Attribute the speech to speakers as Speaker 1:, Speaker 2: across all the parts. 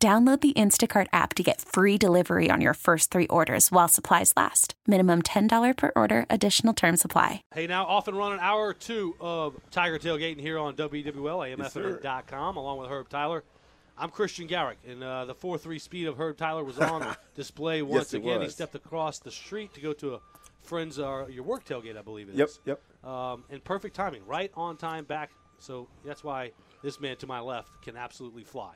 Speaker 1: Download the Instacart app to get free delivery on your first three orders while supplies last. Minimum $10 per order, additional term supply.
Speaker 2: Hey, now off and running hour two of Tiger Tailgating here on WWL, AMFM.com, along with Herb Tyler. I'm Christian Garrick, and uh, the 4 3 speed of Herb Tyler was on display once
Speaker 3: Yes, it
Speaker 2: again. He stepped across the street to go to a friend's, uh, your work tailgate, I believe it
Speaker 3: Yep,
Speaker 2: is.
Speaker 3: yep.
Speaker 2: Um, and perfect timing, right on time back. So that's why this man to my left can absolutely fly.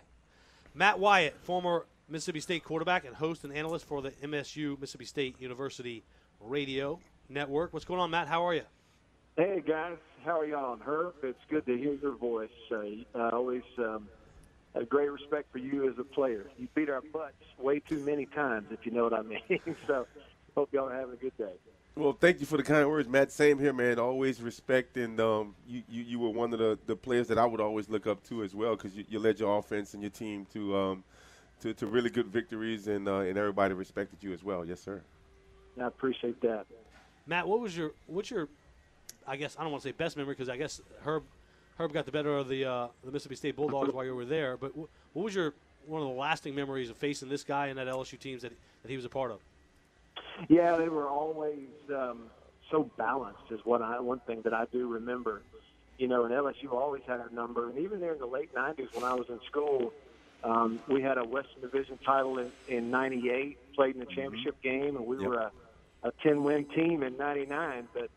Speaker 2: Matt Wyatt, former Mississippi State quarterback and host and analyst for the MSU Mississippi State University Radio Network. What's going on, Matt? How are you?
Speaker 4: Hey guys, how are y'all? Herb, it's good to hear your voice. Uh, I always um, have great respect for you as a player. You beat our butts way too many times, if you know what I mean. so, hope y'all are having a good day.
Speaker 3: Well, thank you for the kind words, Matt. Same here, man. Always respect, and um, you, you you were one of the, the players that I would always look up to as well because you, you led your offense and your team to um, to, to really good victories, and uh, and everybody respected you as well. Yes, sir.
Speaker 4: I appreciate that.
Speaker 2: Matt, what was your what's your I guess I don't want to say best memory because I guess Herb Herb got the better of the uh, the Mississippi State Bulldogs while you were there. But wh- what was your one of the lasting memories of facing this guy and that LSU teams that, that he was a part of?
Speaker 4: Yeah, they were always um, so balanced. Is what I one thing that I do remember. You know, and LSU always had our number, and even there in the late '90s when I was in school, um, we had a Western Division title in in '98. Played in the championship game, and we
Speaker 3: Yep.
Speaker 4: were a, a 10-win team in '99. But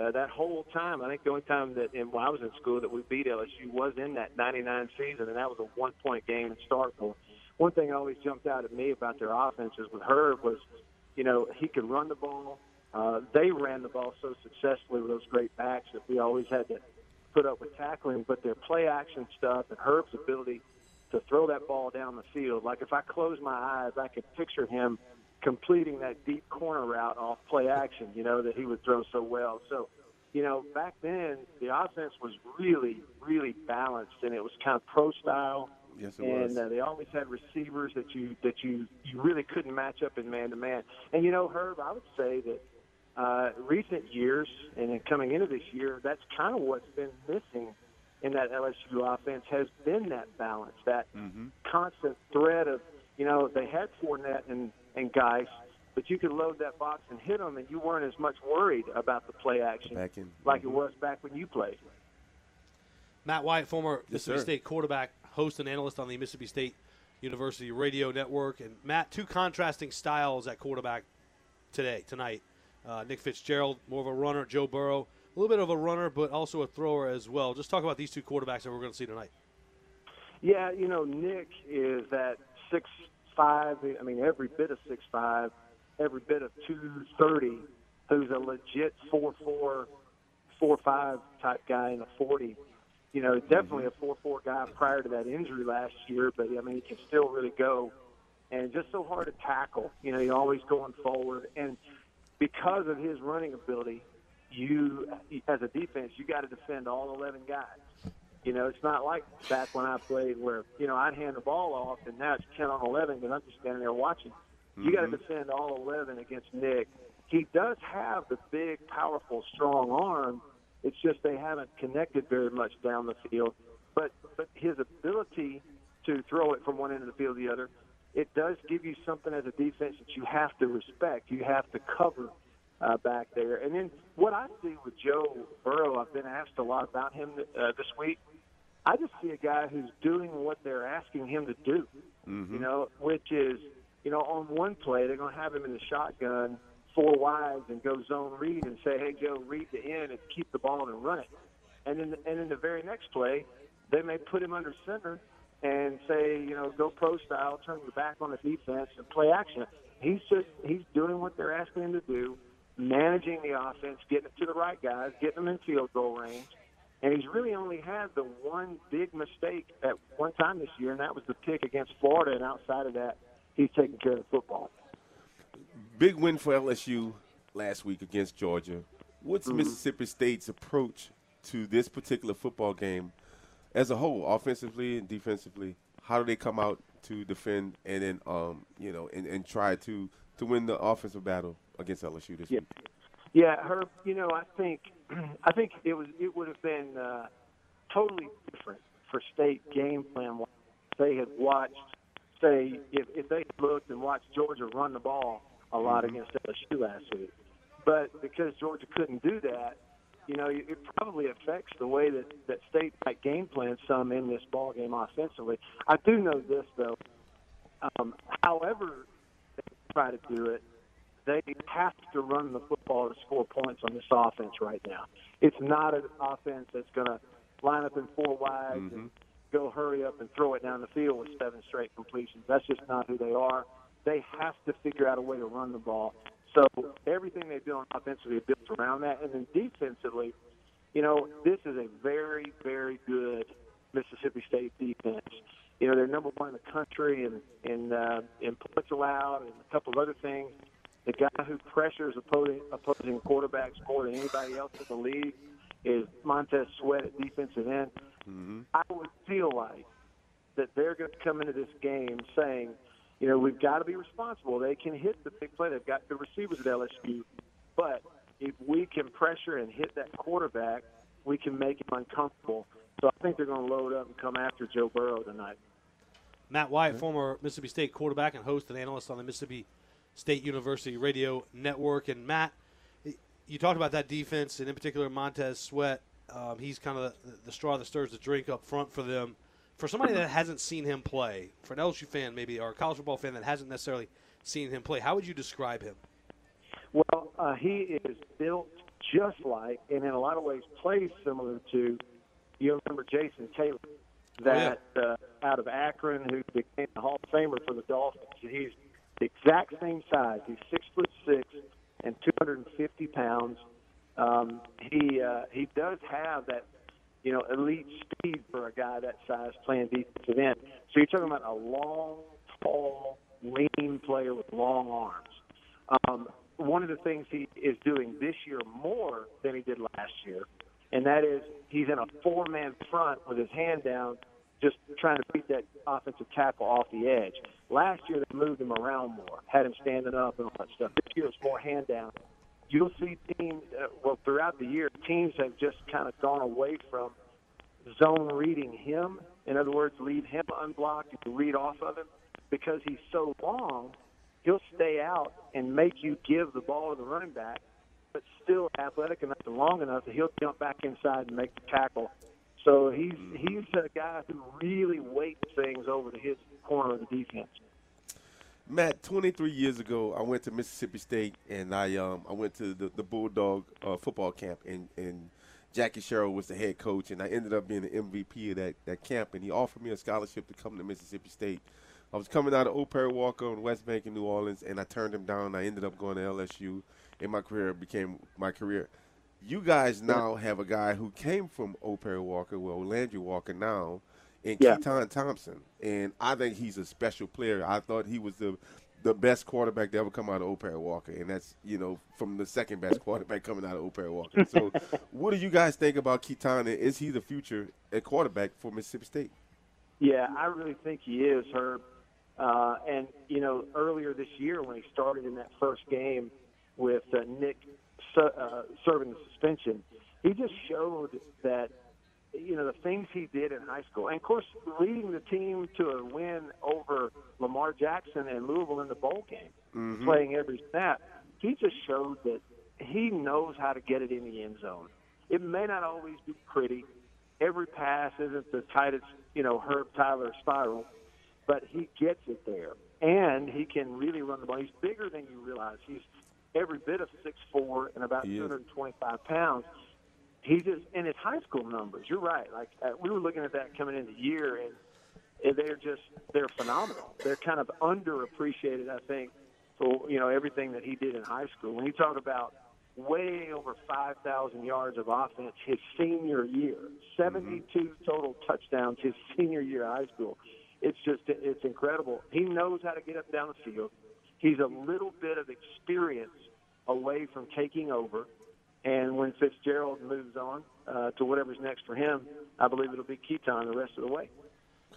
Speaker 4: uh, that whole time, I think the only time that in, when I was in school that we beat LSU was in that '99 season, and that was a one-point game to start. Well, one thing that always jumped out at me about their offenses with Herb was you know, he could run the ball. Uh, they ran the ball so successfully with those great backs that we always had to put up with tackling. But their play action stuff and Herb's ability to throw that ball down the field, like if I close my eyes, I could picture him completing that deep corner route off play action, you know, that he would throw so well. So, you know, back then the offense was really, really balanced and it was kind of pro style
Speaker 3: Yes, it
Speaker 4: and
Speaker 3: was.
Speaker 4: uh, they always had receivers that you that you you really couldn't match up in man to man. And you know, Herb, I would say that uh, recent years and then coming into this year, that's kind of what's been missing in that LSU offense has been that balance, that constant threat of you know they had Fournette and and guys. But you could load that box and hit them, and you weren't as much worried about the play action
Speaker 3: Back in-
Speaker 4: like it was back when you played.
Speaker 2: Matt Wyatt, former Mississippi
Speaker 3: sir.
Speaker 2: State quarterback, host and analyst on the Mississippi State University Radio Network. And Matt, two contrasting styles at quarterback today, tonight. Uh, Nick Fitzgerald, more of a runner. Joe Burrow, a little bit of a runner, but also a thrower as well. Just talk about these two quarterbacks that we're going to see tonight.
Speaker 4: Yeah, you know, Nick is that six five. I mean, every bit of six five, every bit of two thirty. Who's a legit four four, four five type guy in a forty. You know, definitely mm-hmm. a four four guy prior to that injury last year, but I mean, he can still really go, and just so hard to tackle. You know, he's always going forward, and because of his running ability, you as a defense, you got to defend all eleven guys. You know, it's not like back when I played where, you know, I'd hand the ball off and now it's 10 on 11 because I'm just standing there watching. You got to mm-hmm. defend all 11 against Nick. He does have the big, powerful, strong arm. It's just they haven't connected very much down the field. But but his ability to throw it from one end of the field to the other, it does give you something as a defense that you have to respect. You have to cover uh, back there. And then what I see with Joe Burrow, I've been asked a lot about him uh, this week. I just see a guy who's doing what they're asking him to do. You know, which is, you know, on one play they're going to have him in the shotgun, four wides, and go zone read and say, "Hey, Joe, read the end and keep the ball and run it." And then, and in the very next play, they may put him under center and say, you know, go pro style, turn your back on the defense and play action. He's just he's doing what they're asking him to do, managing the offense, getting it to the right guys, getting them in field goal range. And he's really only had the one big mistake at one time this year, and that was the pick against Florida. And outside of that, he's taking care of the football.
Speaker 3: Big win for LSU last week against Georgia. What's mm-hmm. Mississippi State's approach to this particular football game as a whole, offensively and defensively? How do they come out to defend and then, um, you know, and, and try to to win the offensive battle against LSU this
Speaker 4: yeah.
Speaker 3: week?
Speaker 4: Yeah, Herb. You know, I think I think it was it would have been uh, totally different for state game plan. If They had watched, say, if, if they looked and watched Georgia run the ball a lot mm-hmm. against LSU last week, but because Georgia couldn't do that, you know, it probably affects the way that that state might game plan some in this ball game offensively. I do know this though. Um, however, they try to do it, they have to run the football to score points on this offense right now. It's not an offense that's going to line up in four wides mm-hmm. and go hurry up and throw it down the field with seven straight completions. That's just not who they are. They have to figure out a way to run the ball. So everything they do on offensively is built around that, and then defensively, you know, this is a very, very good Mississippi State defense. You know, they're number one in the country in in uh, in points allowed and a couple of other things. The guy who pressures opposing opposing quarterbacks more than anybody else in the league is Montez Sweat at defensive end. Mm-hmm. I would feel like that they're going to come into this game saying, you know, we've got to be responsible. They can hit the big play. They've got the receivers at LSU, but if we can pressure and hit that quarterback, we can make him uncomfortable. So I think they're going to load up and come after Joe Burrow tonight.
Speaker 2: Matt Wyatt, former Mississippi State quarterback and host and analyst on the Mississippi State University Radio Network. And Matt, you talked about that defense, and in particular Montez Sweat. Um, he's kind of the, the, straw that stirs the drink up front for them. For somebody that hasn't seen him play, for an LSU fan maybe, or a college football fan that hasn't necessarily seen him play, how would you describe him?
Speaker 4: Well, uh, he is built just like, and in a lot of ways plays similar to, you remember Jason Taylor, that oh, yeah. uh, out of Akron, who became a Hall of Famer for the Dolphins. He's the exact same size. He's six foot six and 250 pounds. Um, he uh, he does have that, you know, elite speed for a guy that size playing defensive end. So you're talking about a long, tall, lean player with long arms. Um, one of the things he is doing this year more than he did last year, and that is he's in a four-man front with his hand down, just trying to beat that offensive tackle off the edge. Last year they moved him around more, had him standing up and all that stuff. This year it's more hand down. You'll see teams, uh, well, throughout the year, teams have just kind of gone away from zone reading him. In other words, leave him unblocked and read off of him because he's so long. He'll stay out and make you give the ball to the running back, but still athletic enough and long enough that he'll jump back inside and make the tackle so he's he's a guy who really weights things over to his corner of the defense.
Speaker 3: Matt, 23 years ago, I went to Mississippi State and I um I went to the, the Bulldog uh, football camp and and Jackie Sherrill was the head coach and I ended up being the MVP of that, that camp and he offered me a scholarship to come to Mississippi State. I was coming out of Old Perry Walker on West Bank in New Orleans and I turned him down. I ended up going to LSU and my career became my career you guys now have a guy who came from Old Perry Walker, well, Landry Walker now, and yeah. Keytaon Thompson. And I think he's a special player. I thought he was the the best quarterback to ever come out of Old Perry Walker, and that's you know from the second best quarterback coming out of Old Perry Walker. So, what do you guys think about Keytaon? Is he the future at quarterback for Mississippi State?
Speaker 4: Yeah, I really think he is, Herb. Uh, and you know, earlier this year when he started in that first game with uh, Nick uh, serving the suspension, he just showed that you know the things he did in high school, and of course leading the team to a win over Lamar Jackson and Louisville in the bowl game, mm-hmm. playing every snap. He just showed that he knows how to get it in the end zone. It may not always be pretty. Every pass isn't the tightest, you know, Herb Tyler spiral, but he gets it there, and he can really run the ball. He's bigger than you realize. He's every bit of six four and about 225 pounds. He just in his high school numbers. You're right. Like uh, we were looking at that coming into the year, and, and they're just they're phenomenal. They're kind of underappreciated, I think, for you know everything that he did in high school. When you talk about way over 5,000 yards of offense his senior year, 72 mm-hmm. total touchdowns his senior year of high school. it's just it's incredible. He knows how to get up and down the field. He's a little bit of experience away from taking over. And when Fitzgerald moves on uh, to whatever's next for him, I believe it'll be Keytaon the rest of the way.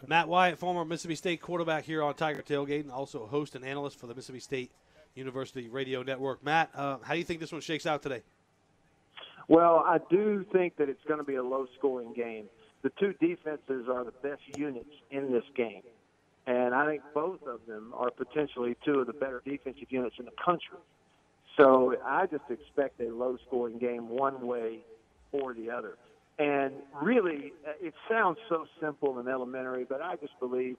Speaker 2: Matt Wyatt, former Mississippi State quarterback here on Tiger Tailgate, and also host and analyst for the Mississippi State University Radio Network. Matt, uh, how do you think this one shakes out today?
Speaker 4: Well, I do think that it's going to be a low-scoring game. The two defenses are the best units in this game, and I think both of them are potentially two of the better defensive units in the country. So I just expect a low-scoring game one way or the other. And really, uh, it sounds so simple and elementary, but I just believe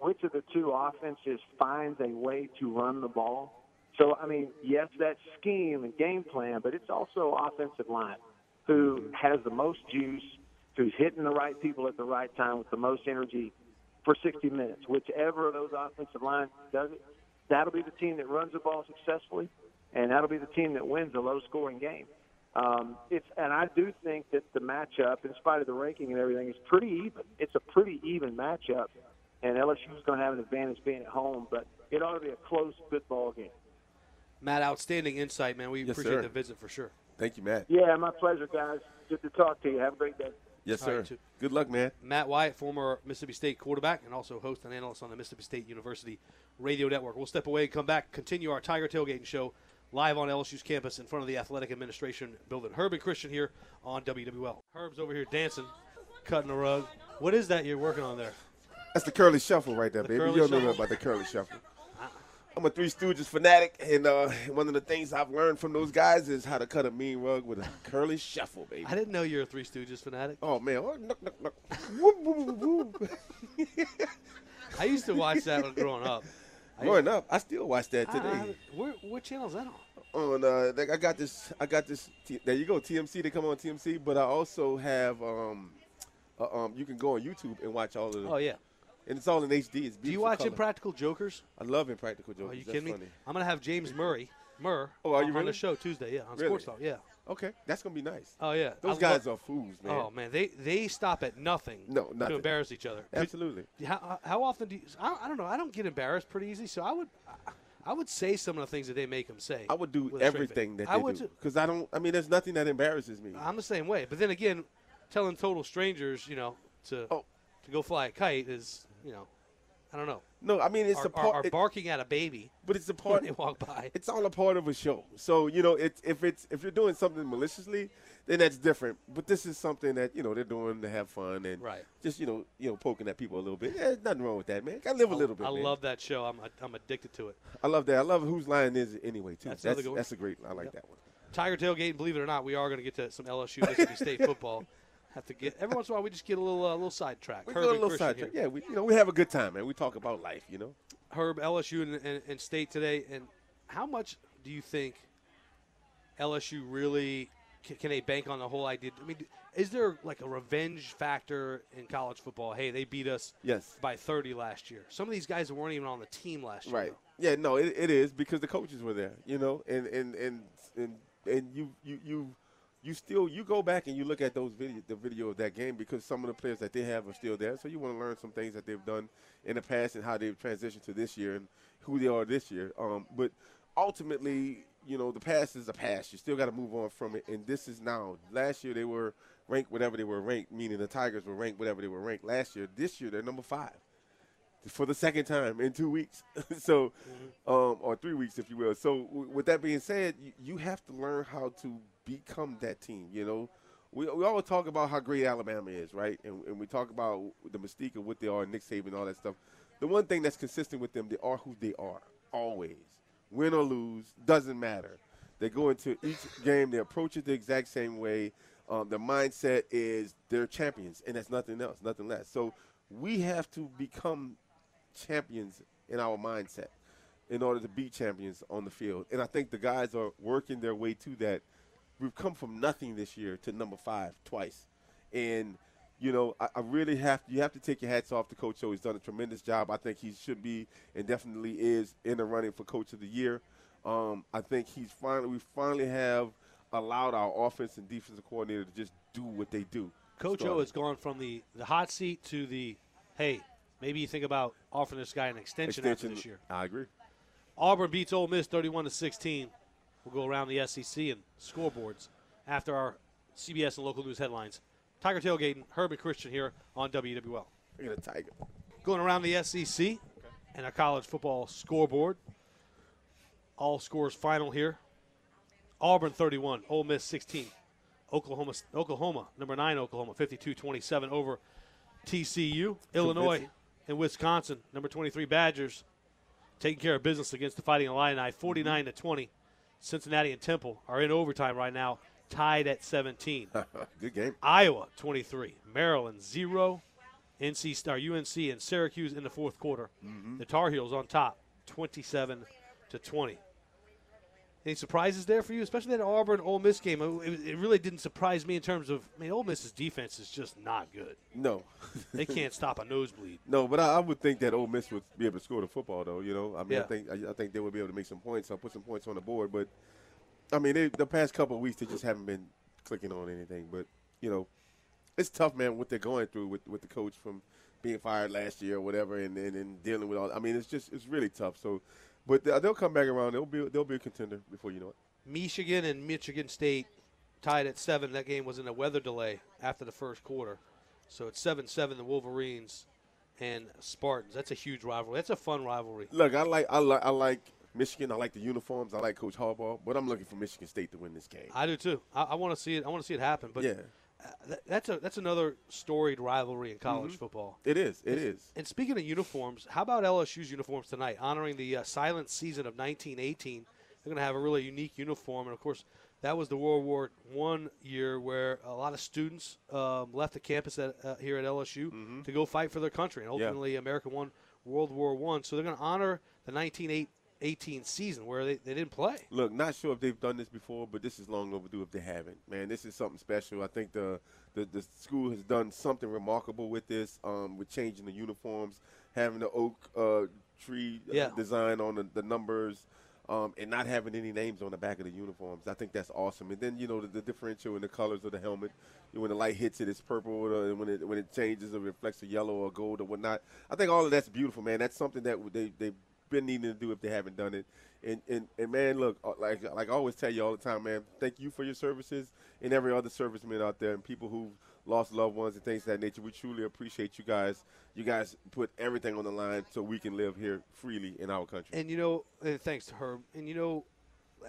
Speaker 4: which of the two offenses finds a way to run the ball. So, I mean, yes, that's scheme and game plan, but it's also offensive line who has the most juice, who's hitting the right people at the right time with the most energy for 60 minutes. Whichever of those offensive lines does it, that'll be the team that runs the ball successfully, and that'll be the team that wins a low-scoring game. Um, it's and I do think that the matchup, in spite of the ranking and everything, is pretty even. It's a pretty even matchup, and LSU is going to have an advantage being at home, but it ought to be a close football game.
Speaker 2: Matt, outstanding insight, man. We
Speaker 3: yes,
Speaker 2: appreciate
Speaker 3: sir.
Speaker 2: the visit for sure.
Speaker 3: Thank you, Matt.
Speaker 4: Yeah, my pleasure, guys. Good to talk to you. Have a great day.
Speaker 3: Yes,
Speaker 2: All
Speaker 3: sir.
Speaker 2: right,
Speaker 3: Good luck, man.
Speaker 2: Matt Wyatt, former Mississippi State quarterback and also host and analyst on the Mississippi State University Radio Network. We'll step away and come back, continue our Tiger Tailgating show live on LSU's campus in front of the Athletic Administration building. Herb and Christian here on WWL. Herb's over here dancing, cutting the rug. What is that you're working on there?
Speaker 3: That's the curly shuffle right there,
Speaker 2: The
Speaker 3: baby. You don't know
Speaker 2: shuffle.
Speaker 3: nothing about the curly shuffle. I'm a Three Stooges fanatic, and uh, one of the things I've learned from those guys is how to cut a mean rug with a curly shuffle, baby.
Speaker 2: I didn't know you're a Three Stooges fanatic.
Speaker 3: Oh man, oh. Whoop, whoop, whoop.
Speaker 2: I used to watch that when growing up.
Speaker 3: Growing up, I still watch that today.
Speaker 2: I- where, what channel is that on?
Speaker 3: on uh like, I got this I got this T- there you go TMC they come on TMC but I also have um uh, um you can go on YouTube and watch all of them.
Speaker 2: Oh yeah.
Speaker 3: and it's all in HD it's
Speaker 2: Do you watch
Speaker 3: color.
Speaker 2: Impractical Jokers?
Speaker 3: I love Impractical Jokers
Speaker 2: Are you
Speaker 3: That's
Speaker 2: kidding
Speaker 3: funny.
Speaker 2: me? I'm gonna have James Murray, Murr,
Speaker 3: Oh, are you
Speaker 2: on
Speaker 3: really?
Speaker 2: the show Tuesday. Yeah, on
Speaker 3: Really?
Speaker 2: Sports Talk. Yeah.
Speaker 3: Okay that's gonna be nice
Speaker 2: Oh yeah.
Speaker 3: those
Speaker 2: I
Speaker 3: guys
Speaker 2: love-
Speaker 3: are fools man
Speaker 2: Oh man, they they stop at nothing.
Speaker 3: No, nothing.
Speaker 2: To embarrass each other.
Speaker 3: absolutely
Speaker 2: How, how often do you? I, I don't know. I don't get embarrassed pretty easy, so I would. I would say some of the things that they make them say.
Speaker 3: I would do
Speaker 2: with a straight
Speaker 3: everything that
Speaker 2: I
Speaker 3: they
Speaker 2: would
Speaker 3: do because I don't I mean there's nothing that embarrasses me
Speaker 2: I'm the same way. But then again, telling total strangers, you know, to
Speaker 3: Oh.
Speaker 2: to go fly a kite is, you know, I don't know.
Speaker 3: no I mean it's
Speaker 2: Are,
Speaker 3: a part
Speaker 2: are, are barking at a baby
Speaker 3: but it's a
Speaker 2: when
Speaker 3: part
Speaker 2: they walk by.
Speaker 3: it's all a part of a show. So you know, it's if it's if you're doing something maliciously, then that's different. But this is something that you know they're doing to have fun and
Speaker 2: Right.
Speaker 3: just you know you know poking at people a little bit. Yeah, nothing wrong with that, man. Gotta live a little bit.
Speaker 2: I
Speaker 3: man.
Speaker 2: love that show. I'm I'm addicted to it.
Speaker 3: I love that. I love whose line is it anyway too.
Speaker 2: That's
Speaker 3: That's that's,
Speaker 2: one.
Speaker 3: a great. I like
Speaker 2: Yep.
Speaker 3: that one.
Speaker 2: Tiger tailgate. Believe it or not, we are going to get to some LSU Mississippi State football. Have to get every once in a while. We just get a little uh, little sidetrack.
Speaker 3: We
Speaker 2: Herb
Speaker 3: go a little sidetrack. Yeah, we you know we have a good time, man. We talk about life, you know.
Speaker 2: Herb, LSU and, and, and State today, and how much do you think LSU really can, can they bank on the whole idea? I mean, is there like a revenge factor in college football? Hey, they beat us
Speaker 3: Yes.
Speaker 2: by 30 last year. Some of these guys weren't even on the team last year.
Speaker 3: Right.
Speaker 2: though.
Speaker 3: Yeah. No, it, it is because the coaches were there, you know, and and and and and you you you you still you go back and you look at those video the video of that game because some of the players that they have are still there. So you want to learn some things that they've done in the past and how they've transitioned to this year and who they are this year. Um, but ultimately, you know, the past is a past. You still got to move on from it. And this is now. Last year they were ranked whatever they were ranked, meaning the Tigers were ranked whatever they were ranked last year. This year they're number five for the second time in two weeks. so, um, or three weeks, if you will. So, w- with that being said, you, you have to learn how to become that team. You know, we, we always talk about how great Alabama is, right? And, and we talk about the mystique of what they are, Nick Saban, all that stuff. The one thing that's consistent with them, they are who they are, always. Win or lose, doesn't matter. They go into each game, they approach it the exact same way. Um, the mindset is they're champions, and that's nothing else, nothing less. So we have to become champions in our mindset in order to be champions on the field. And I think the guys are working their way to that. We've come from nothing this year to number five twice. And, you know, I, I really have you have to take your hats off to Coach O. He's done a tremendous job. I think he should be and definitely is in the running for Coach of the Year. Um, I think he's finally we finally have allowed our offense and defensive coordinator to just do what they do.
Speaker 2: Coach O has gone from the, the hot seat to the, hey, maybe you think about offering this guy an extension,
Speaker 3: Extension.
Speaker 2: after this year.
Speaker 3: I agree.
Speaker 2: Auburn beats Ole Miss 31 to 16. We'll go around the SEC and scoreboards after our CBS and local news headlines. Tiger tailgating, Herman Christian here on WWL.
Speaker 3: Look at the Tiger.
Speaker 2: Going around the SEC and our college football scoreboard. All scores final here. Auburn 31, Ole Miss 16. Oklahoma, Oklahoma, number nine Oklahoma, 52-27 over TCU. Illinois and Wisconsin, number 23 Badgers, taking care of business against the Fighting Illini, 49 to 20. Cincinnati and Temple are in overtime right now, tied at 17.
Speaker 3: Good game.
Speaker 2: Iowa 23, Maryland 0, NC Star UNC and Syracuse in the fourth quarter. Mm-hmm. The Tar Heels on top 27 to 20. Any surprises there for you, especially that Auburn Ole Miss game? It, it really didn't surprise me in terms of. I mean, Ole Miss's defense is just not good.
Speaker 3: No.
Speaker 2: They can't stop a nosebleed.
Speaker 3: No, but I, I would think that Ole Miss would be able to score the football, though. You know, I mean,
Speaker 2: Yeah.
Speaker 3: I think I, I think they would be able to make some points. I'll put some points on the board, but I mean, they, the past couple of weeks they just haven't been clicking on anything. But you know, it's tough, man, what they're going through with, with the coach from being fired last year or whatever, and, and, and dealing with all. I mean, it's just it's really tough. So, but they- they'll come back around. They'll be they'll be a contender before you know it.
Speaker 2: Michigan and Michigan State tied at seven. That game was in a weather delay after the first quarter, so it's seven-seven. The Wolverines and Spartans. That's a huge rivalry. That's a fun rivalry.
Speaker 3: Look, I like I like I like Michigan. I like the uniforms. I like Coach Harbaugh, but I'm looking for Michigan State to win this game.
Speaker 2: I do too. I, I want to see it. I want to see it happen. But
Speaker 3: yeah,
Speaker 2: that, that's a that's another storied rivalry in college
Speaker 3: Mm-hmm.
Speaker 2: football.
Speaker 3: it is. It is.
Speaker 2: And speaking of uniforms, how about LSU's uniforms tonight, honoring the uh, silent season of 1918? They're going to have a really unique uniform, and of course, that was the World War One year where a lot of students um, left the campus at, uh, here at LSU to go fight for their country, and
Speaker 3: Mm-hmm. Yeah.
Speaker 2: ultimately, America won World War One. So they're going to honor the 1918 season where they, they didn't play.
Speaker 3: Look, not sure if they've done this before, but this is long overdue if they haven't. Man, this is something special. I think the the, the school has done something remarkable with this, um, with changing the uniforms, having the oak uh, tree uh,
Speaker 2: Yeah.
Speaker 3: design on the, the numbers, um, and not having any names on the back of the uniforms. I think that's awesome. And then you know the, the differential in the colors of the helmet. When the light hits it, it's purple. uh, And when it when it changes, it reflects a yellow or gold or whatnot. I think all of that's beautiful, man. That's something that they they've been needing to do if they haven't done it. And and, and man, look, uh, like like I always tell you all the time, man. Thank you for your services and every other serviceman out there and people who've lost loved ones and things of that nature. We truly appreciate you guys. You guys put everything on the line so we can live here freely in our country.
Speaker 2: And you know, and thanks to her. And you know,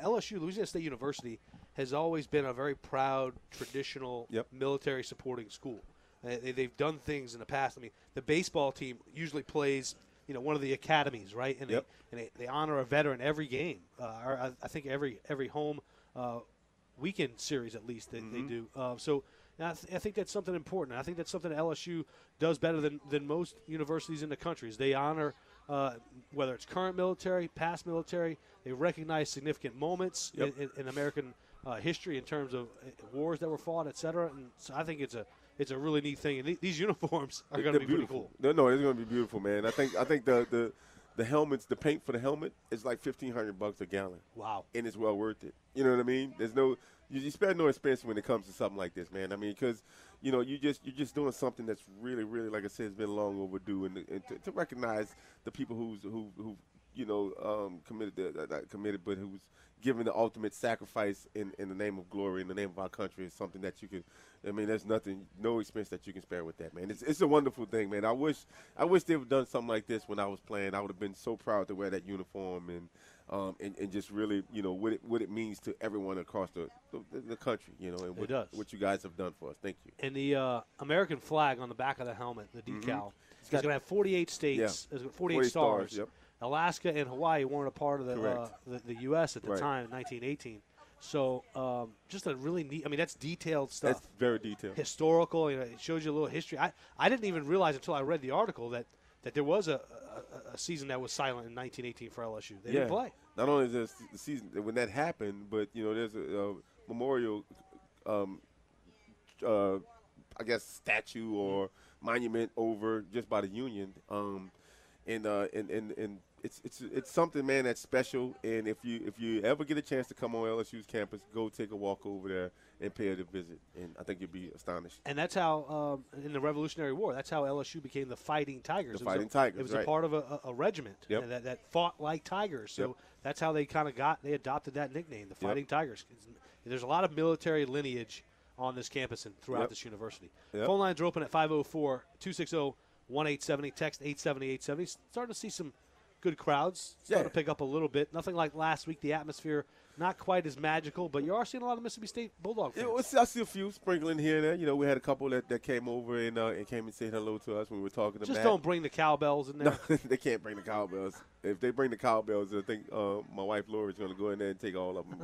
Speaker 2: LSU, Louisiana State University, has always been a very proud, traditional
Speaker 3: Yep.
Speaker 2: military supporting school. Uh, they've done things in the past. I mean, the baseball team usually plays, you know, one of the academies, right? And
Speaker 3: Yep.
Speaker 2: they and they, they honor a veteran every game. Uh, I, I think every every home uh, weekend series at least they, they do. Uh, so. I, th- I think that's something important. I think that's something LSU does better than, than most universities in the country. Is they honor uh, whether it's current military, past military. They recognize significant moments
Speaker 3: Yep.
Speaker 2: in, in, in American uh, history in terms of uh, wars that were fought, et cetera. And so I think it's a it's a really neat thing. And th- these uniforms are going to be
Speaker 3: beautiful.
Speaker 2: cool.
Speaker 3: No, no, it's going to be beautiful, man. I think I think the the the helmets, the paint for the helmet is like fifteen hundred bucks a gallon.
Speaker 2: Wow.
Speaker 3: and it's well worth it. You know what I mean? There's no you, you spend no expense when it comes to something like this, man. I mean, because you know you just you're just doing something that's really, really, like I said, has been long overdue, and, and to, to recognize the people who's who who you know um, committed the, not committed, but who's given the ultimate sacrifice in, in the name of glory, in the name of our country, is something that you can. I mean, there's nothing, no expense that you can spare with that, man. It's, it's a wonderful thing, man. I wish, I wish they would done something like this when I was playing. I would have been so proud to wear that uniform and, um, and, and just really, you know, what it what it means to everyone across the the, the country, you know, and what,
Speaker 2: does.
Speaker 3: what you guys have done for us. Thank you.
Speaker 2: And the uh, American flag on the back of the helmet, the decal, is
Speaker 3: got-
Speaker 2: going to have 48 states,
Speaker 3: Yeah.
Speaker 2: it's got 48
Speaker 3: 48
Speaker 2: stars.
Speaker 3: stars, yep.
Speaker 2: Alaska and Hawaii weren't a part of the, uh, the, the U.S. at the
Speaker 3: Right.
Speaker 2: time, 1918. So um, just a really neat. I mean, that's detailed stuff.
Speaker 3: That's very detailed.
Speaker 2: historical. You know, it shows you a little history. I, I didn't even realize until I read the article that, that there was a, a, a season that was silent in 1918 for LSU. They
Speaker 3: yeah.
Speaker 2: didn't play.
Speaker 3: Not only is the season when that happened, but you know, there's a, a memorial, um, uh, I guess, statue or monument over just by the Union, um, in, uh, in in in it's it's it's something, man, that's special. And if you if you ever get a chance to come on LSU's campus, go take a walk over there and pay it a visit, and I think you'll be astonished.
Speaker 2: And that's how, um, in the Revolutionary War, that's how LSU became the Fighting Tigers.
Speaker 3: The
Speaker 2: It was
Speaker 3: Fighting
Speaker 2: a,
Speaker 3: Tigers,
Speaker 2: It was
Speaker 3: right.
Speaker 2: a part of a, a regiment
Speaker 3: Yep.
Speaker 2: that, that fought like tigers. So
Speaker 3: Yep.
Speaker 2: that's how they kind of got, they adopted that nickname, the
Speaker 3: Yep.
Speaker 2: Fighting Tigers. There's a lot of military lineage on this campus and throughout
Speaker 3: Yep.
Speaker 2: this university.
Speaker 3: Yep.
Speaker 2: Phone lines are open at 504 260 1870. Text 870 870. Starting to see some good crowds. Starting
Speaker 3: Yeah.
Speaker 2: to pick up a little bit. Nothing like last week. The atmosphere not quite as magical, but you are seeing a lot of Mississippi State Bulldog fans.
Speaker 3: See- I see a few sprinkling here and there. You know, we had a couple that, that came over and uh, and came and said hello to us when we were talking to
Speaker 2: Just
Speaker 3: Matt.
Speaker 2: don't bring the cowbells in there.
Speaker 3: No, they can't bring the cowbells. If they bring the cowbells, I think uh, my wife Laura is going to go in there and take all of them.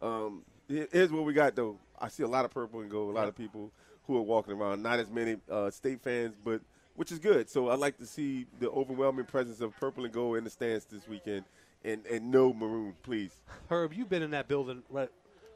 Speaker 3: But um, here's what we got though. I see a lot of purple and gold. A lot of people who are walking around. Not as many uh, state fans, but which is good. So I like to see the overwhelming presence of purple and gold in the stands this weekend, and and no maroon, please.
Speaker 2: Herb, you've been in that building right,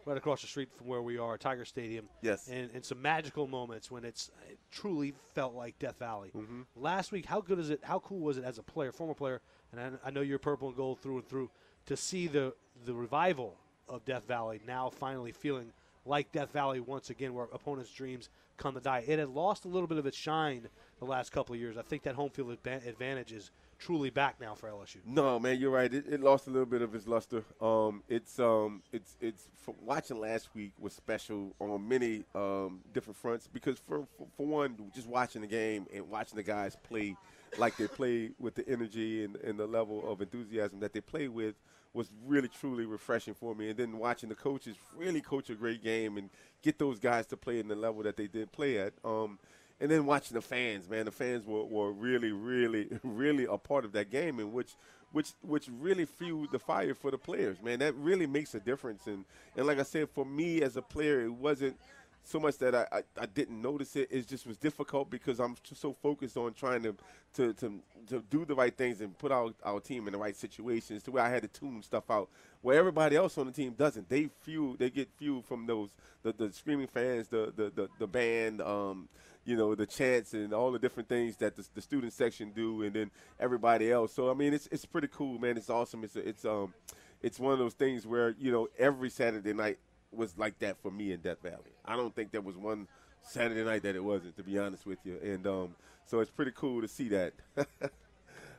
Speaker 2: right across the street from where we are, Tiger Stadium.
Speaker 3: Yes.
Speaker 2: And, and some magical moments when it's it truly felt like Death Valley.
Speaker 3: Mm-hmm.
Speaker 2: Last week, how good is it? How cool was it as a player, former player, and I, I know you're purple and gold through and through, to see the the revival of Death Valley now finally feeling like Death Valley once again, where opponents' dreams come to die. It had lost a little bit of its shine the last couple of years. I think that home field adva- advantage is truly back now for LSU.
Speaker 3: No, man, you're right. It, it lost a little bit of its luster. Um, it's um, it's it's watching last week was special on many um, different fronts because for, for for one, just watching the game and watching the guys play like they play with the energy and, and the level of enthusiasm that they play with was really truly refreshing for me. And then watching the coaches really coach a great game and get those guys to play in the level that they did play at. Um, and then watching the fans, man, the fans were, were really, really, really a part of that game, and which, which, which really fueled the fire for the players, man. That really makes a difference. And and like I said, for me as a player, it wasn't so much that I, I, I didn't notice it. It just was difficult because I'm just so focused on trying to, to, to, to do the right things and put our, our team in the right situations to where I had to tune stuff out. Where everybody else on the team doesn't. They fuel they get fueled from those the, the screaming fans, the the, the, the band, um, you know, the chants and all the different things that the, the student section do and then everybody else. So I mean it's it's pretty cool, man. It's awesome. It's it's um it's one of those things where, you know, every Saturday night was like that for me in Death Valley. I don't think there was one Saturday night that it wasn't, to be honest with you. And um, so it's pretty cool to see that.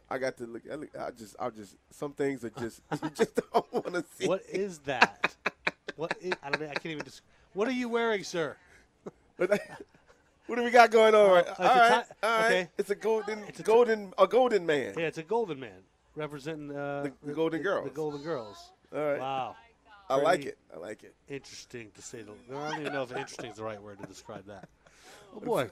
Speaker 3: I got to look. I look- I just, I just, some things are just, you just don't want to see.
Speaker 2: What is that? what is, I don't know. I can't even. Describe. what are you wearing, sir?
Speaker 3: What do we got going on? right?
Speaker 2: it's
Speaker 3: all
Speaker 2: a
Speaker 3: right,
Speaker 2: ti-
Speaker 3: all right.
Speaker 2: okay.
Speaker 3: It's a golden,
Speaker 2: It's a
Speaker 3: golden, a golden man.
Speaker 2: Yeah, it's a golden man representing uh,
Speaker 3: The- the Golden Girls.
Speaker 2: The Golden Girls.
Speaker 3: All right.
Speaker 2: Wow,
Speaker 3: I like it. I like it.
Speaker 2: interesting to say the. I don't even know if interesting is the right word to describe that. Oh boy.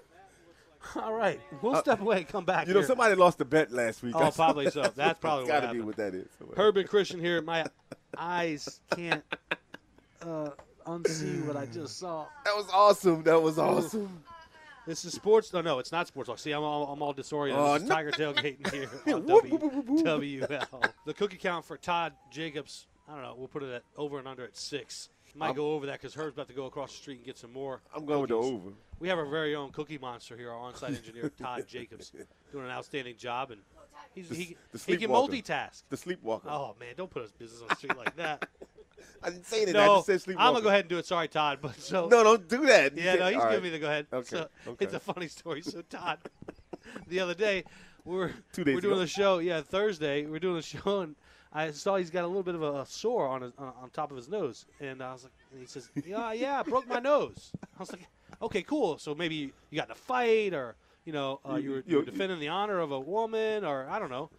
Speaker 2: All right, we'll step away and come back.
Speaker 3: Uh, You know,
Speaker 2: here.
Speaker 3: somebody lost a bet last week.
Speaker 2: Oh, probably so. That's probably
Speaker 3: got
Speaker 2: what
Speaker 3: to be what that is.
Speaker 2: Herb and Christian here. My eyes can't uh, unsee what I just saw.
Speaker 3: That was awesome. That was awesome.
Speaker 2: This is sports. No, no, it's not sports talk. See, I'm all, I'm all disoriented.
Speaker 3: Oh,
Speaker 2: this is
Speaker 3: no.
Speaker 2: Tiger tailgating here on w. WL. The cookie count for Todd Jacobs. I don't know. We'll put it at over and under at six. Might
Speaker 3: I'm-
Speaker 2: go over that because Herb's about to go across the street and get some more.
Speaker 3: I'm going with the over.
Speaker 2: We have our very own cookie monster here, our on-site engineer Todd Jacobs, doing an outstanding job, and he's,
Speaker 3: The-
Speaker 2: he,
Speaker 3: the
Speaker 2: he can multitask.
Speaker 3: The sleepwalker.
Speaker 2: Oh man, don't put his business on the street like that.
Speaker 3: I didn't say. I
Speaker 2: no,
Speaker 3: said
Speaker 2: I'm gonna go ahead and do it. Sorry, Todd, but so
Speaker 3: No, don't do that.
Speaker 2: Yeah, no, he's
Speaker 3: all
Speaker 2: giving
Speaker 3: right.
Speaker 2: me the go ahead.
Speaker 3: Okay,
Speaker 2: So,
Speaker 3: okay.
Speaker 2: It's a funny story. So Todd, the other day, we we're
Speaker 3: Two days
Speaker 2: we're doing
Speaker 3: ago.
Speaker 2: the show. Yeah, Thursday we're doing the show, and I saw he's got a little bit of a sore on his on, on top of his nose, and I was like, and he says, yeah, yeah, I broke my nose. I was like, okay, cool. So maybe you got in a fight, or you know, uh,
Speaker 3: You-
Speaker 2: were,
Speaker 3: you
Speaker 2: were defending the honor of a woman, or I don't know.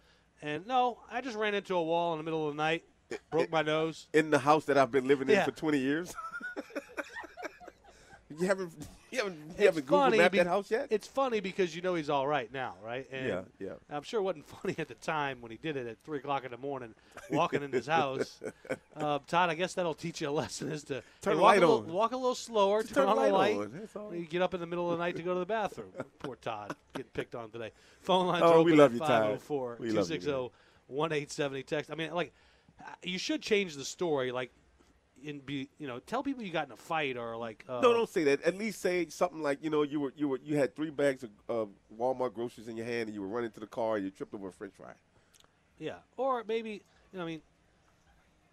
Speaker 2: And no, I just ran into a wall in the middle of the night, broke my nose.
Speaker 3: in the house that I've been living in
Speaker 2: Yeah.
Speaker 3: for 20 years. you haven't you haven't you haven't Google mapped that house yet?
Speaker 2: It's funny because you know he's all right now, right? And
Speaker 3: Yeah, yeah.
Speaker 2: I'm sure it wasn't funny at the time when he did it at three o'clock in the morning, walking in his house. Uh, Todd, I guess that'll teach you a lesson: is to
Speaker 3: Turn
Speaker 2: hey, walk
Speaker 3: light
Speaker 2: a little,
Speaker 3: on.
Speaker 2: walk a little slower,
Speaker 3: Just
Speaker 2: turn, on the light.
Speaker 3: on, that's all.
Speaker 2: You get up in the middle of the night to go to the bathroom. Poor Todd, getting picked on today. Phone lines
Speaker 3: Oh,
Speaker 2: are
Speaker 3: we
Speaker 2: open
Speaker 3: love
Speaker 2: at
Speaker 3: you,
Speaker 2: 504
Speaker 3: We love you,
Speaker 2: 260 1870. Text. I mean, like, you should change the story. Like, in be you know, tell people you got in a fight or like. Uh,
Speaker 3: no, don't say that. At least say something like you know you were you were you had three bags of uh, Walmart groceries in your hand and you were running to the car and you tripped over a French fry.
Speaker 2: Yeah, or maybe you know, I mean,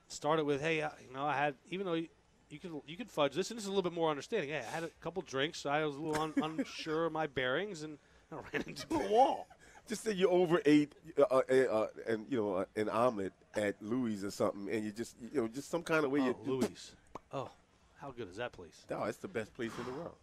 Speaker 2: start it with, hey, uh, you know, I had even though you, you could you could fudge this, and this is a little bit more understanding. Hey, I had a couple drinks, so I was a little un, unsure of my bearings, and I ran into a wall.
Speaker 3: Just say you overate uh, uh, uh, and you know uh, an omelet at Louis or something, and you just you know just some kind of way
Speaker 2: Oh,
Speaker 3: you.
Speaker 2: Louis. Oh, how good is that place?
Speaker 3: No, it's the best place in the world.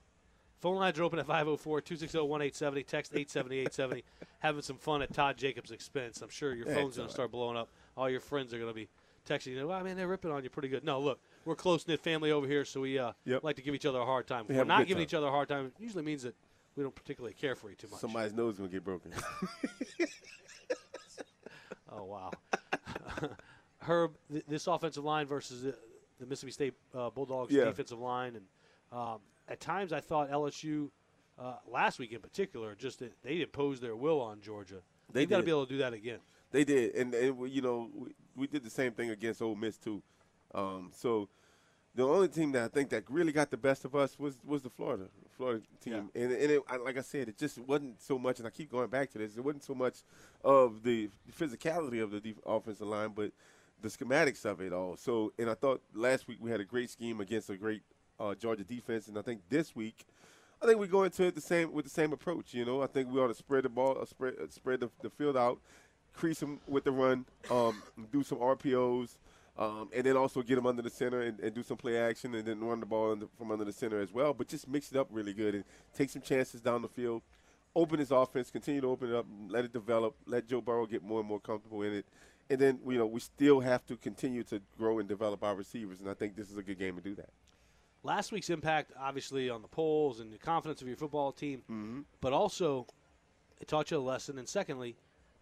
Speaker 2: Phone lines are open at 504 260 1870. Text 870 870. Having some fun at Todd Jacobs' expense. I'm sure your
Speaker 3: Yeah,
Speaker 2: phone's going
Speaker 3: all
Speaker 2: to start blowing up. All your friends are going to be texting you. Well, I mean, they're ripping on you pretty good. No, look, we're close knit family over here, so we uh,
Speaker 3: Yep.
Speaker 2: like to give each other a hard time.
Speaker 3: We
Speaker 2: we're not giving
Speaker 3: time.
Speaker 2: each other a hard time, it usually means that we don't particularly care for you too much.
Speaker 3: Somebody's nose is gonna get broken.
Speaker 2: Oh, wow. Herb, th- this offensive line versus the, the Mississippi State uh, Bulldogs
Speaker 3: Yeah.
Speaker 2: defensive line, and um, at times I thought LSU uh, last week in particular just that they imposed their will on Georgia.
Speaker 3: They
Speaker 2: They've got to be able to do that again.
Speaker 3: They did, and, and you know we, we did the same thing against Ole Miss too. Um, so the only team that I think that really got the best of us was was the Florida Florida team, and, and it, I- like I said, it just wasn't so much. And I keep going back to this. It wasn't so much of the physicality of the def- offensive line, but the schematics of it all. So, and I thought last week we had a great scheme against a great uh, Georgia defense, and I think this week. I think we go into it the same with the same approach. You know, I think we ought to spread the ball, uh, spread uh, spread the, the field out, crease them with the run, um, do some RPOs, um, and then also get them under the center and, and do some play action, and then run the ball the, from under the center as well. But just mix it up really good and take some chances down the field. Open his offense, continue to open it up, let it develop, let Joe Burrow get more and more comfortable in it, and then you know we still have to continue to grow and develop our receivers, and I think this is a good game to do that.
Speaker 2: Last week's impact, obviously, on the polls and the confidence of your football team,
Speaker 3: Mm-hmm.
Speaker 2: but also it taught you a lesson. And secondly,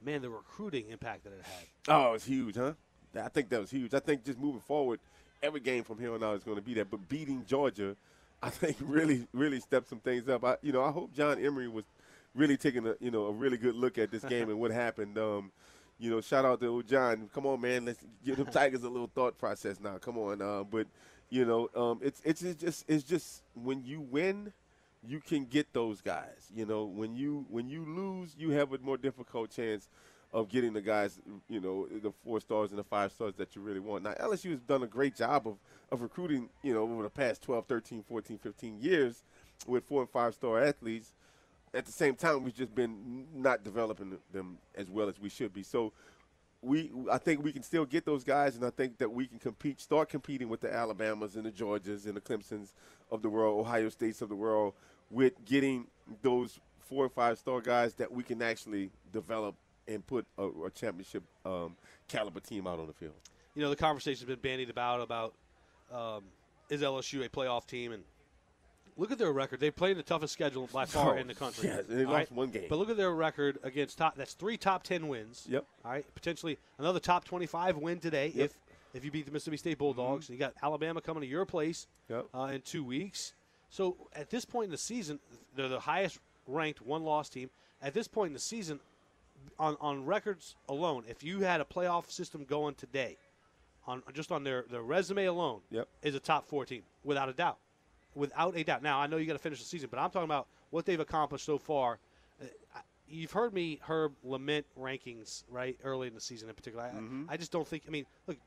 Speaker 2: man, the recruiting impact that it had.
Speaker 3: Oh, it's huge, huh? I think that was huge. I think just moving forward, every game from here on out is going to be that. But beating Georgia, I think really, really stepped some things up. I, you know, I hope John Emery was really taking a, you know, a really good look at this game and what happened. Um, you know, shout out to old John. Come on, man, let's give the Tigers a little thought process now. Come on, uh, but you know, um, it's it's it's just it's just when you win, you can get those guys. You know, when you when you lose, you have a more difficult chance of getting the guys, you know, the four stars and the five stars that you really want. Now, LSU has done a great job of, of recruiting, you know, over the past 12, 13, 14, 15 years with four and five star athletes. At the same time, we've just been not developing them as well as we should be. So, we, I think we can still get those guys, and I think that we can compete, start competing with the Alabamas and the Georgias and the Clemsons of the world, Ohio States of the world, with getting those four and five star guys that we can actually develop and put a, a championship um, caliber team out on the field.
Speaker 2: You know, the conversation's been bandied about about um, is LSU a playoff team, and look at their record. They played the toughest schedule by far
Speaker 3: Oh,
Speaker 2: in the country.
Speaker 3: yes, they lost one game.
Speaker 2: But look at their record against top. That's three top ten wins.
Speaker 3: Yep.
Speaker 2: All right, potentially another top twenty-five win today
Speaker 3: Yep.
Speaker 2: if if you beat the Mississippi State Bulldogs. And you got Alabama coming to your place
Speaker 3: Yep.
Speaker 2: uh, in two weeks. So at this point in the season, they're the highest ranked one-loss team. At this point in the season, on on records alone, if you had a playoff system going today, on just on their, their resume alone,
Speaker 3: Yep.
Speaker 2: is a top four team without a doubt, without a doubt. Now I know you got to finish the season, but I'm talking about what they've accomplished so far. Uh, You've heard me, Herb, lament rankings right early in the season in particular. I, I just don't think. I mean, look,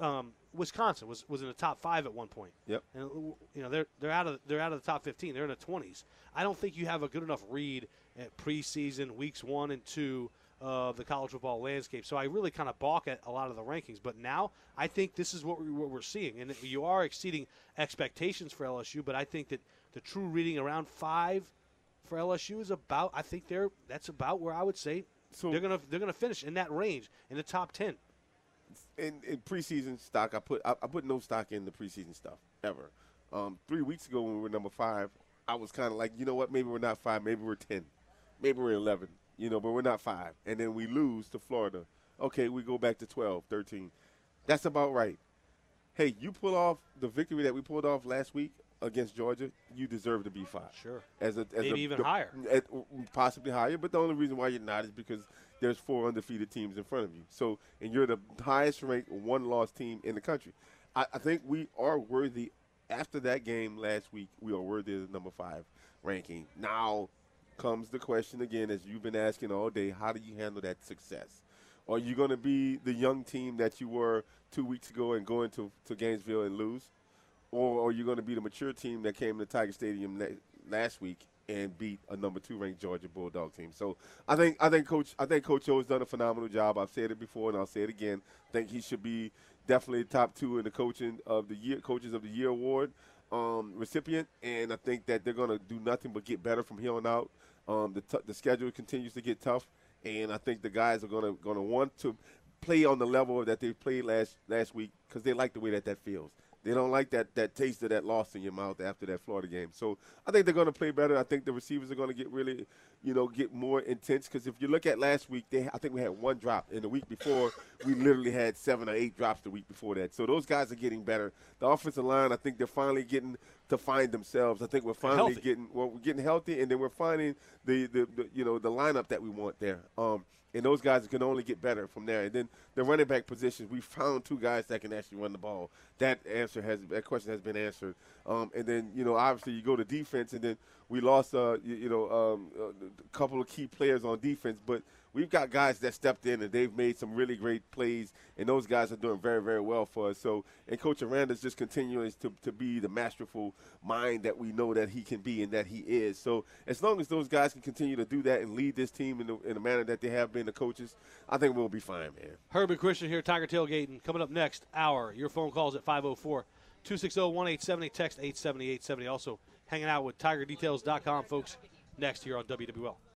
Speaker 2: um, Wisconsin was, was in the top five at one point.
Speaker 3: Yep.
Speaker 2: And you know they're they're out of they're out of the top 15. They're in the 20s. I don't think you have a good enough read at preseason weeks one and two of the college football landscape. So I really kind of balk at a lot of the rankings. But now I think this is what, we, what we're seeing, and you are exceeding expectations for LSU. But I think that the true reading around five for LSU is about. I think they're that's about where I would say
Speaker 3: So-
Speaker 2: they're gonna they're gonna finish in that range in the top 10.
Speaker 3: in, in preseason stock, I put I, I put no stock in the preseason stuff ever. Um, three weeks ago when we were number five, I was kind of like, you know what? Maybe we're not five. Maybe we're ten. Maybe we're eleven. You know, but we're not five. And then we lose to Florida. Okay, we go back to 12, 13. That's about right. Hey, you pull off the victory that we pulled off last week against Georgia. You deserve to be five.
Speaker 2: Sure.
Speaker 3: As a, as
Speaker 2: Maybe
Speaker 3: a,
Speaker 2: even
Speaker 3: the-
Speaker 2: higher.
Speaker 3: at- possibly higher. But the only reason why you're not is because there's four undefeated teams in front of you. So, and you're the highest ranked one loss team in the country. I, I think we are worthy. After that game last week, we are worthy of the number five ranking. Now comes the question again, as you've been asking all day: How do you handle that success? Are you going to be the young team that you were two weeks ago and go into to Gainesville and lose? Or are you going to be the mature team that came to Tiger Stadium last week and beat a number two ranked Georgia Bulldog team? So I think I think Coach I think Coach O has done a phenomenal job. I've said it before and I'll say it again. I think he should be definitely top two in the coaching of the year coaches of the year award um, recipient, and I think that they're going to do nothing but get better from here on out. Um, the, t- the schedule continues to get tough, and I think the guys are going to going to want to play on the level that they played last last week because they like the way that that feels. They don't like that that taste of that loss in your mouth after that Florida game. So I think they're going to play better. I think the receivers are going to get really, you know, get more intense. Because if you look at last week, they I think we had one drop, and the week before we literally had seven or eight drops the week before that. So those guys are getting better. The offensive line, I think they're finally getting to find themselves. I think we're finally
Speaker 2: healthy.
Speaker 3: getting well, we're getting healthy, and then we're finding the, the, the you know the lineup that we want there. Um, and those guys can only get better from there. And then the running back positions, we found two guys that can actually run the ball. That answer has that question has been answered. Um, and then you know obviously you go to defense, and then we lost uh, you, you know um, a couple of key players on defense, but we've got guys that stepped in and they've made some really great plays, and those guys are doing very, very well for us. So, and Coach Aranda's just continuing to, to be the masterful mind that we know that he can be and that he is. So, as long as those guys can continue to do that and lead this team in the, in the manner that they have been, the coaches, I think we'll be fine, man.
Speaker 2: Herbie Christian here, Tiger Tailgating. Coming up next hour, your phone calls at 504 260 1870, text 870 Also, hanging out with TigerDetails.com, folks, next here on WWL.